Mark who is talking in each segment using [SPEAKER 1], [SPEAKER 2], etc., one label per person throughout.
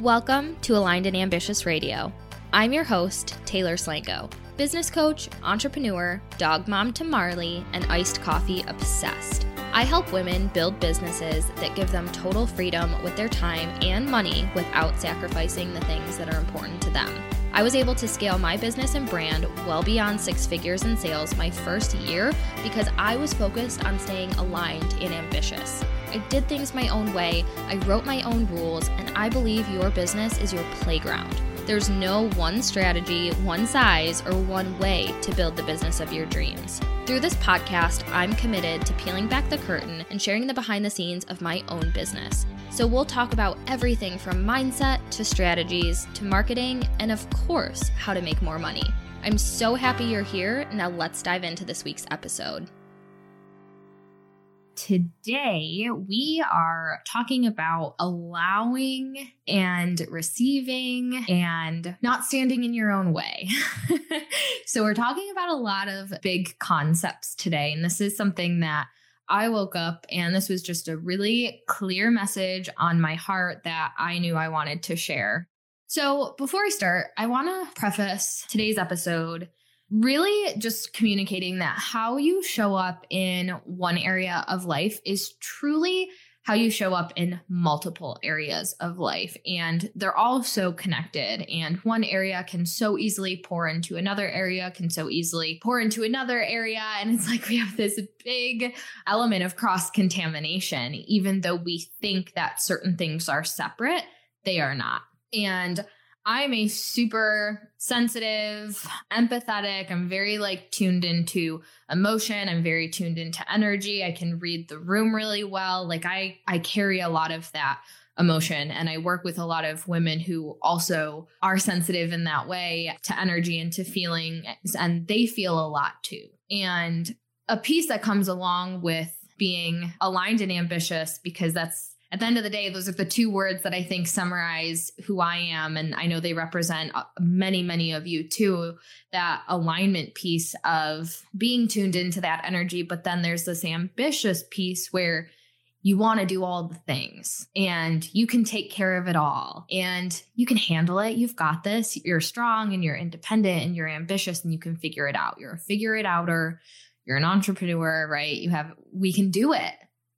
[SPEAKER 1] Welcome to Aligned and Ambitious Radio. I'm your host, Taylor Slanko, business coach, entrepreneur, dog mom to Marley, and iced coffee obsessed. I help women build businesses that give them total freedom with their time and money without sacrificing the things that are important to them. I was able to scale my business and brand well beyond six figures in sales my first year because I was focused on staying aligned and ambitious. I did things my own way, I wrote my own rules, and I believe your business is your playground. There's no one strategy, one size, or one way to build the business of your dreams. Through this podcast, I'm committed to peeling back the curtain and sharing the behind the scenes of my own business. So we'll talk about everything from mindset to strategies to marketing and, of course, how to make more money. I'm so happy you're here. Now let's dive into this week's episode. Today, we are talking about allowing and receiving and not standing in your own way. so, we're talking about a lot of big concepts today. And this is something that I woke up and this was just a really clear message on my heart that I knew I wanted to share. So, before I start, I want to preface today's episode really just communicating that how you show up in one area of life is truly how you show up in multiple areas of life. And they're all so connected. And one area can so easily pour into another area, can so easily pour into another area. And it's like we have this big element of cross contamination, even though we think that certain things are separate, they are not. And I'm a super sensitive, empathetic. I'm very like tuned into emotion. I'm very tuned into energy. I can read the room really well. Like I I carry a lot of that emotion and I work with a lot of women who also are sensitive in that way to energy and to feeling and they feel a lot too. And a piece that comes along with being aligned and ambitious because that's at the end of the day, those are the two words that I think summarize who I am. And I know they represent uh, many, many of you too. That alignment piece of being tuned into that energy. But then there's this ambitious piece where you want to do all the things and you can take care of it all and you can handle it. You've got this. You're strong and you're independent and you're ambitious and you can figure it out. You're a figure it outer. You're an entrepreneur, right? You have, we can do it.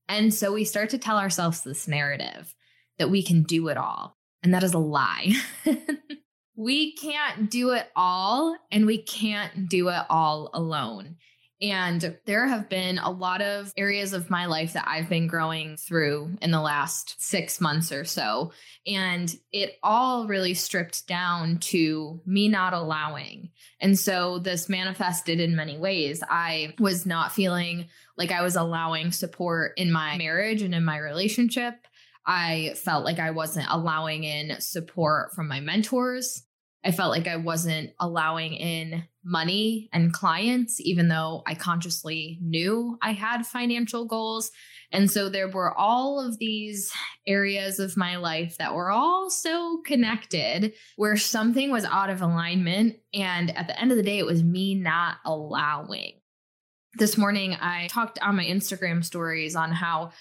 [SPEAKER 1] And so we start to tell ourselves this narrative that we can do it all. And that is a lie. we can't do it all, and we can't do it all alone. And there have been a lot of areas of my life that I've been growing through in the last six months or so. And it all really stripped down to me not allowing. And so this manifested in many ways. I was not feeling like I was allowing support in my marriage and in my relationship. I felt like I wasn't allowing in support from my mentors. I felt like I wasn't allowing in money and clients, even though I consciously knew I had financial goals. And so there were all of these areas of my life that were all so connected where something was out of alignment. And at the end of the day, it was me not allowing. This morning, I talked on my Instagram stories on how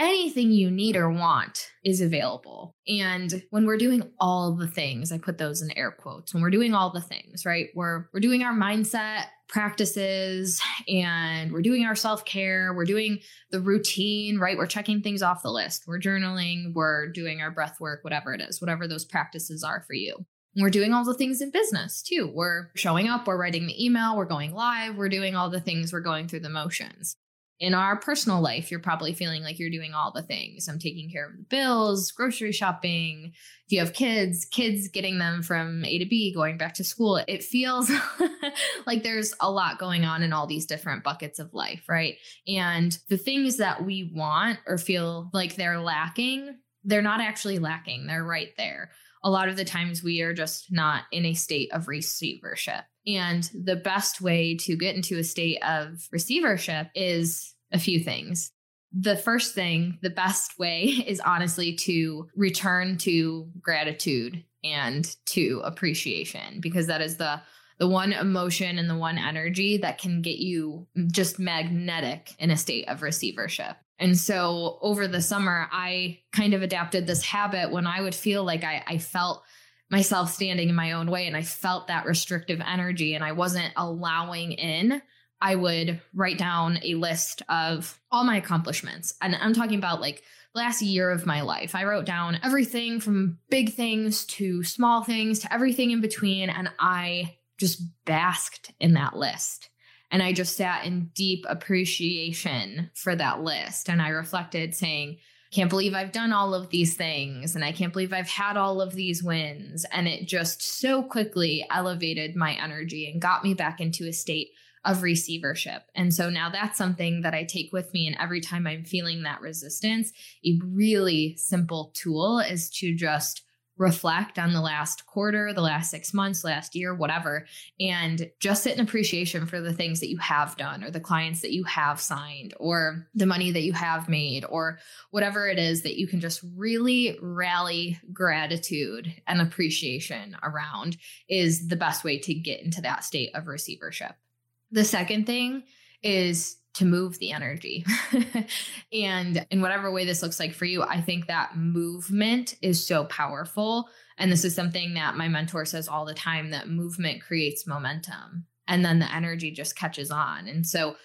[SPEAKER 1] anything you need or want is available. And when we're doing all the things, I put those in air quotes. When we're doing all the things, right? We're we're doing our mindset practices and we're doing our self-care, we're doing the routine, right? We're checking things off the list. We're journaling, we're doing our breath work, whatever it is, whatever those practices are for you. We're doing all the things in business too. We're showing up, we're writing the email, we're going live, we're doing all the things, we're going through the motions in our personal life, you're probably feeling like you're doing all the things. I'm taking care of the bills, grocery shopping. If you have kids, kids getting them from A to B, going back to school. It feels like there's a lot going on in all these different buckets of life, right? And the things that we want or feel like they're lacking, they're not actually lacking. They're right there. A lot of the times we are just not in a state of receivership. And the best way to get into a state of receivership is a few things. The first thing, the best way is honestly to return to gratitude and to appreciation because that is the the one emotion and the one energy that can get you just magnetic in a state of receivership. And so over the summer, I kind of adapted this habit when I would feel like I, I felt myself standing in my own way and I felt that restrictive energy and I wasn't allowing in. I would write down a list of all my accomplishments. And I'm talking about like last year of my life. I wrote down everything from big things to small things to everything in between. And I just basked in that list. And I just sat in deep appreciation for that list. And I reflected, saying, can't believe I've done all of these things and I can't believe I've had all of these wins. And it just so quickly elevated my energy and got me back into a state of receivership. And so now that's something that I take with me. And every time I'm feeling that resistance, a really simple tool is to just reflect on the last quarter, the last six months, last year, whatever, and just sit in appreciation for the things that you have done or the clients that you have signed or the money that you have made or whatever it is that you can just really rally gratitude and appreciation around is the best way to get into that state of receivership. The second thing is to move the energy. and in whatever way this looks like for you, I think that movement is so powerful. And this is something that my mentor says all the time that movement creates momentum and then the energy just catches on. And so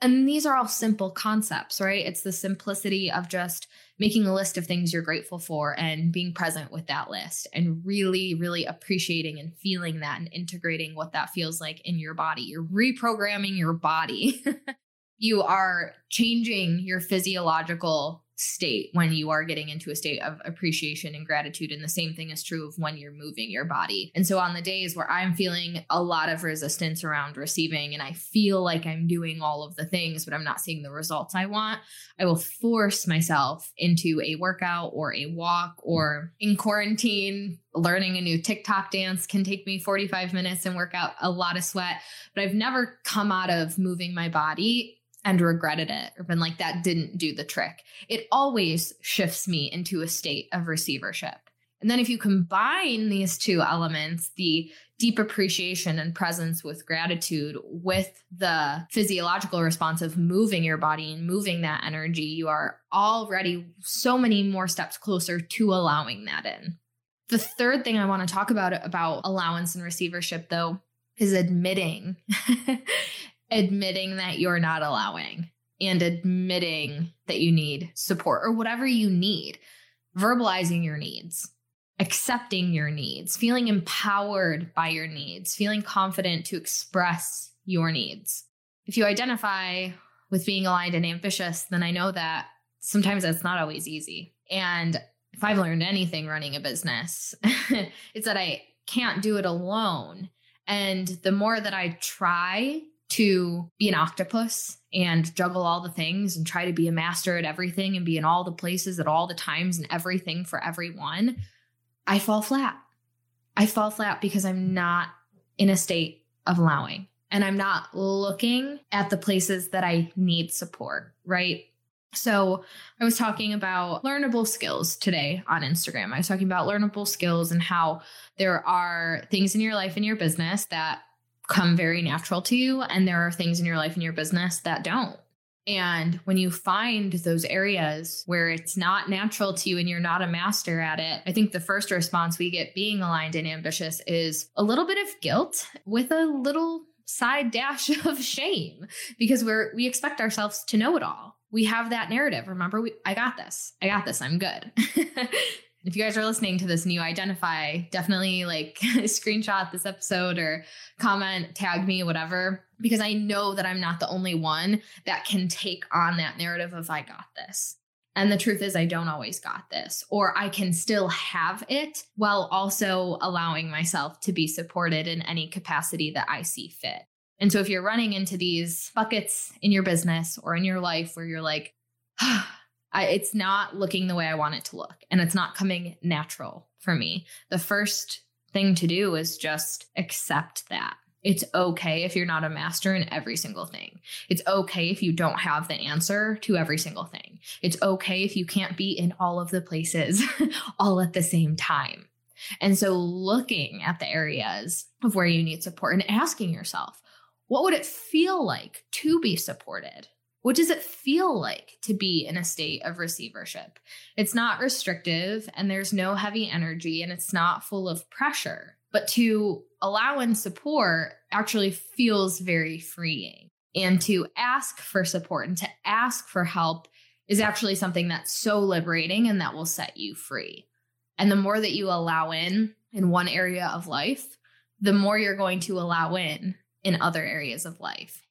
[SPEAKER 1] and these are all simple concepts, right? It's the simplicity of just making a list of things you're grateful for and being present with that list and really, really appreciating and feeling that and integrating what that feels like in your body. You're reprogramming your body. you are changing your physiological state when you are getting into a state of appreciation and gratitude. And the same thing is true of when you're moving your body. And so on the days where I'm feeling a lot of resistance around receiving and I feel like I'm doing all of the things, but I'm not seeing the results I want, I will force myself into a workout or a walk or in quarantine. Learning a new TikTok dance can take me 45 minutes and work out a lot of sweat, but I've never come out of moving my body and regretted it or been like, that didn't do the trick. It always shifts me into a state of receivership. And then if you combine these two elements, the deep appreciation and presence with gratitude with the physiological response of moving your body and moving that energy, you are already so many more steps closer to allowing that in. The third thing I want to talk about about allowance and receivership though is admitting admitting that you're not allowing and admitting that you need support or whatever you need, verbalizing your needs, accepting your needs, feeling empowered by your needs, feeling confident to express your needs. If you identify with being aligned and ambitious, then I know that sometimes that's not always easy. And if I've learned anything running a business, it's that I can't do it alone. And the more that I try to be an octopus and juggle all the things and try to be a master at everything and be in all the places at all the times and everything for everyone, I fall flat. I fall flat because I'm not in a state of allowing and I'm not looking at the places that I need support, right? So, I was talking about learnable skills today on Instagram. I was talking about learnable skills and how there are things in your life and your business that come very natural to you. And there are things in your life and your business that don't. And when you find those areas where it's not natural to you and you're not a master at it, I think the first response we get being aligned and ambitious is a little bit of guilt with a little side dash of shame because we're we expect ourselves to know it all. We have that narrative. Remember, we, I got this. I got this. I'm good. if you guys are listening to this and you identify, definitely like screenshot this episode or comment, tag me, whatever, because I know that I'm not the only one that can take on that narrative of I got this. And the truth is, I don't always got this, or I can still have it while also allowing myself to be supported in any capacity that I see fit. And so, if you're running into these buckets in your business or in your life where you're like, ah, I, it's not looking the way I want it to look and it's not coming natural for me. The first thing to do is just accept that. It's okay if you're not a master in every single thing. It's okay if you don't have the answer to every single thing. It's okay if you can't be in all of the places all at the same time. And so, looking at the areas of where you need support and asking yourself, what would it feel like to be supported? What does it feel like to be in a state of receivership? It's not restrictive and there's no heavy energy and it's not full of pressure. But to allow and support actually feels very freeing. And to ask for support and to ask for help is actually something that's so liberating and that will set you free. And the more that you allow in in one area of life, the more you're going to allow in in other areas of life.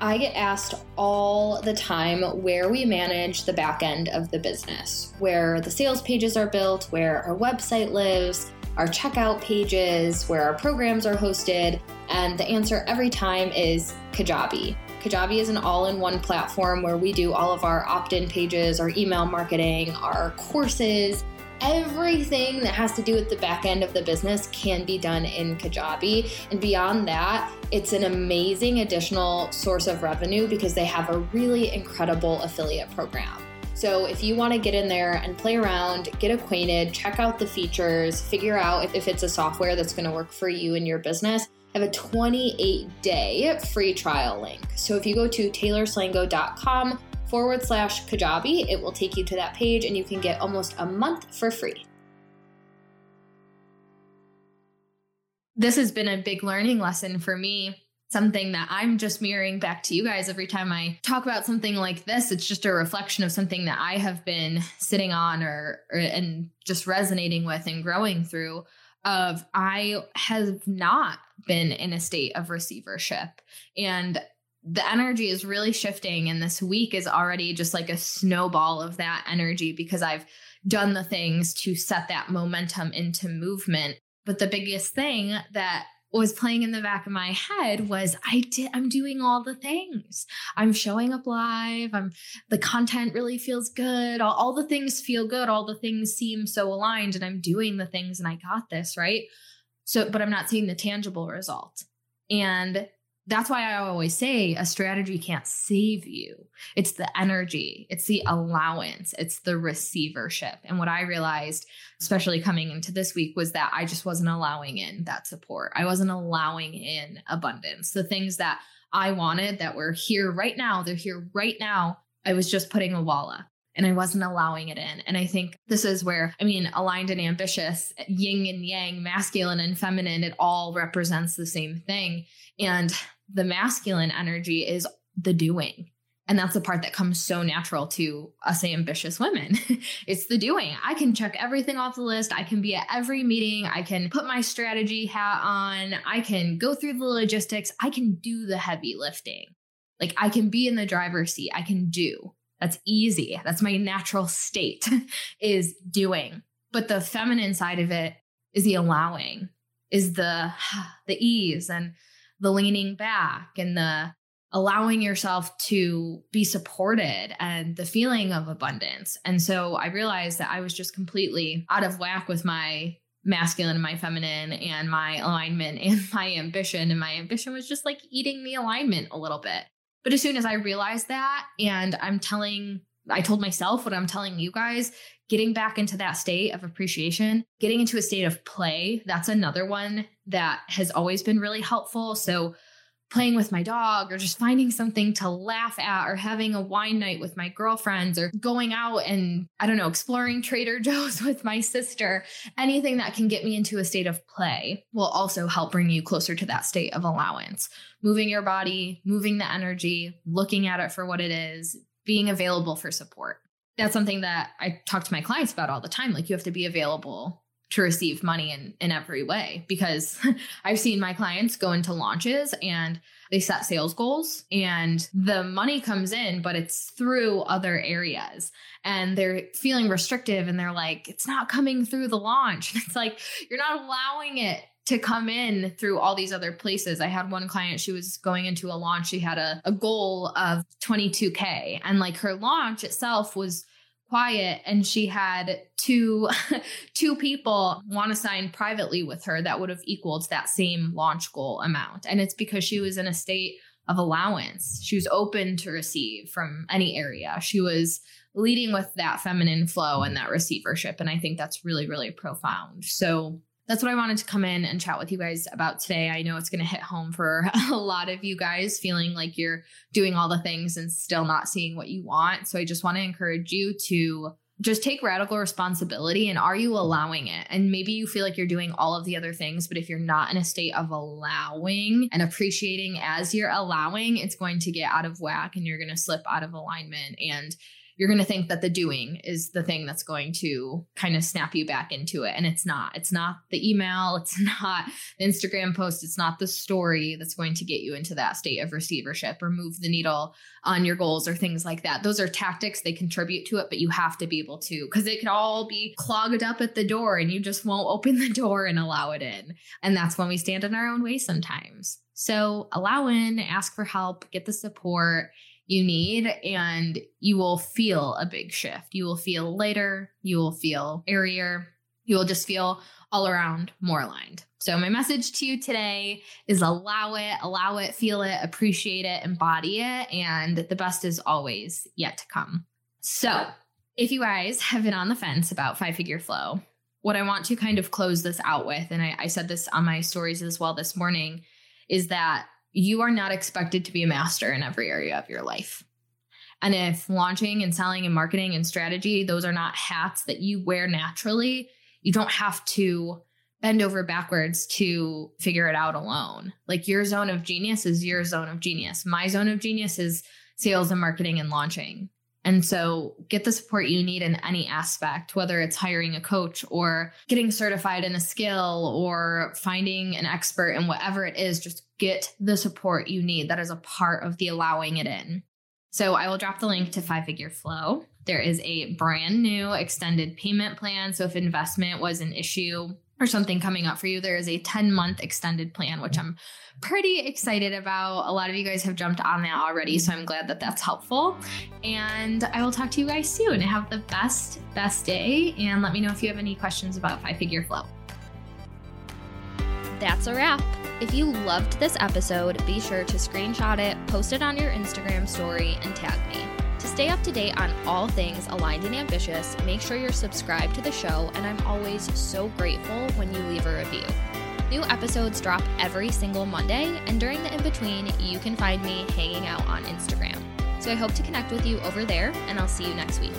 [SPEAKER 1] I get asked all the time where we manage the back end of the business, where the sales pages are built, where our website lives, our checkout pages, where our programs are hosted. And the answer every time is Kajabi. Kajabi is an all in one platform where we do all of our opt in pages, our email marketing, our courses. Everything that has to do with the back end of the business can be done in Kajabi. And beyond that, it's an amazing additional source of revenue because they have a really incredible affiliate program. So if you want to get in there and play around, get acquainted, check out the features, figure out if it's a software that's going to work for you and your business, I have a 28 day free trial link. So if you go to taylorslanko.com forward slash Kajabi, it will take you to that page and you can get almost a month for free. This has been a big learning lesson for me. Something that I'm just mirroring back to you guys every time I talk about something like this. It's just a reflection of something that I have been sitting on or, or and just resonating with and growing through of I have not been in a state of receivership. And the energy is really shifting. And this week is already just like a snowball of that energy because I've done the things to set that momentum into movement. But the biggest thing that was playing in the back of my head was I did I'm doing all the things. I'm showing up live. I'm the content really feels good. All, all the things feel good. All the things seem so aligned and I'm doing the things and I got this, right? So but I'm not seeing the tangible result. And that's why I always say a strategy can't save you. It's the energy, it's the allowance, it's the receivership. And what I realized, especially coming into this week, was that I just wasn't allowing in that support. I wasn't allowing in abundance. The things that I wanted that were here right now, they're here right now. I was just putting a wall up and I wasn't allowing it in. And I think this is where, I mean, aligned and ambitious, yin and yang, masculine and feminine, it all represents the same thing. And the masculine energy is the doing. And that's the part that comes so natural to us ambitious women. it's the doing. I can check everything off the list. I can be at every meeting. I can put my strategy hat on. I can go through the logistics. I can do the heavy lifting. Like I can be in the driver's seat. I can do. That's easy. That's my natural state is doing. But the feminine side of it is the allowing, is the the ease and the leaning back and the allowing yourself to be supported and the feeling of abundance. And so I realized that I was just completely out of whack with my masculine and my feminine and my alignment and my ambition. And my ambition was just like eating the alignment a little bit. But as soon as I realized that, and I'm telling, I told myself what I'm telling you guys, getting back into that state of appreciation, getting into a state of play, that's another one that has always been really helpful. So, playing with my dog or just finding something to laugh at or having a wine night with my girlfriends or going out and I don't know, exploring Trader Joe's with my sister, anything that can get me into a state of play will also help bring you closer to that state of allowance. Moving your body, moving the energy, looking at it for what it is, being available for support that's something that I talk to my clients about all the time. Like you have to be available to receive money in, in every way because I've seen my clients go into launches and they set sales goals and the money comes in, but it's through other areas and they're feeling restrictive and they're like, it's not coming through the launch. And It's like, you're not allowing it to come in through all these other places. I had one client, she was going into a launch. She had a, a goal of 22K and like her launch itself was quiet and she had two two people want to sign privately with her that would have equaled that same launch goal amount and it's because she was in a state of allowance she was open to receive from any area she was leading with that feminine flow and that receivership and i think that's really really profound so that's what I wanted to come in and chat with you guys about today. I know it's going to hit home for a lot of you guys feeling like you're doing all the things and still not seeing what you want. So I just want to encourage you to just take radical responsibility and are you allowing it? And maybe you feel like you're doing all of the other things, but if you're not in a state of allowing and appreciating as you're allowing, it's going to get out of whack and you're going to slip out of alignment. And you're going to think that the doing is the thing that's going to kind of snap you back into it. And it's not. It's not the email. It's not the Instagram post. It's not the story that's going to get you into that state of receivership or move the needle on your goals or things like that. Those are tactics. They contribute to it, but you have to be able to, because it can all be clogged up at the door and you just won't open the door and allow it in. And that's when we stand in our own way sometimes. So allow in, ask for help, get the support you need and you will feel a big shift. You will feel lighter, you will feel airier, you will just feel all around more aligned. So, my message to you today is allow it, allow it, feel it, appreciate it, embody it, and the best is always yet to come. So, if you guys have been on the fence about five figure flow, what I want to kind of close this out with, and I, I said this on my stories as well this morning, is that you are not expected to be a master in every area of your life. And if launching and selling and marketing and strategy, those are not hats that you wear naturally, you don't have to bend over backwards to figure it out alone. Like your zone of genius is your zone of genius. My zone of genius is sales and marketing and launching. And so get the support you need in any aspect, whether it's hiring a coach or getting certified in a skill or finding an expert in whatever it is, just get the support you need. That is a part of the allowing it in. So I will drop the link to Five Figure Flow. There is a brand new extended payment plan. So if investment was an issue or something coming up for you, there is a 10 month extended plan, which I'm pretty excited about. A lot of you guys have jumped on that already, so I'm glad that that's helpful. And I will talk to you guys soon. Have the best, best day. And let me know if you have any questions about Five Figure Flow.
[SPEAKER 2] That's a wrap. If you loved this episode, be sure to screenshot it, post it on your Instagram story, and tag me. Stay up to date on all things aligned and ambitious, make sure you're subscribed to the show, and I'm always so grateful when you leave a review. New episodes drop every single Monday, and during the in between, you can find me hanging out on Instagram. So I hope to connect with you over there, and I'll see you next week.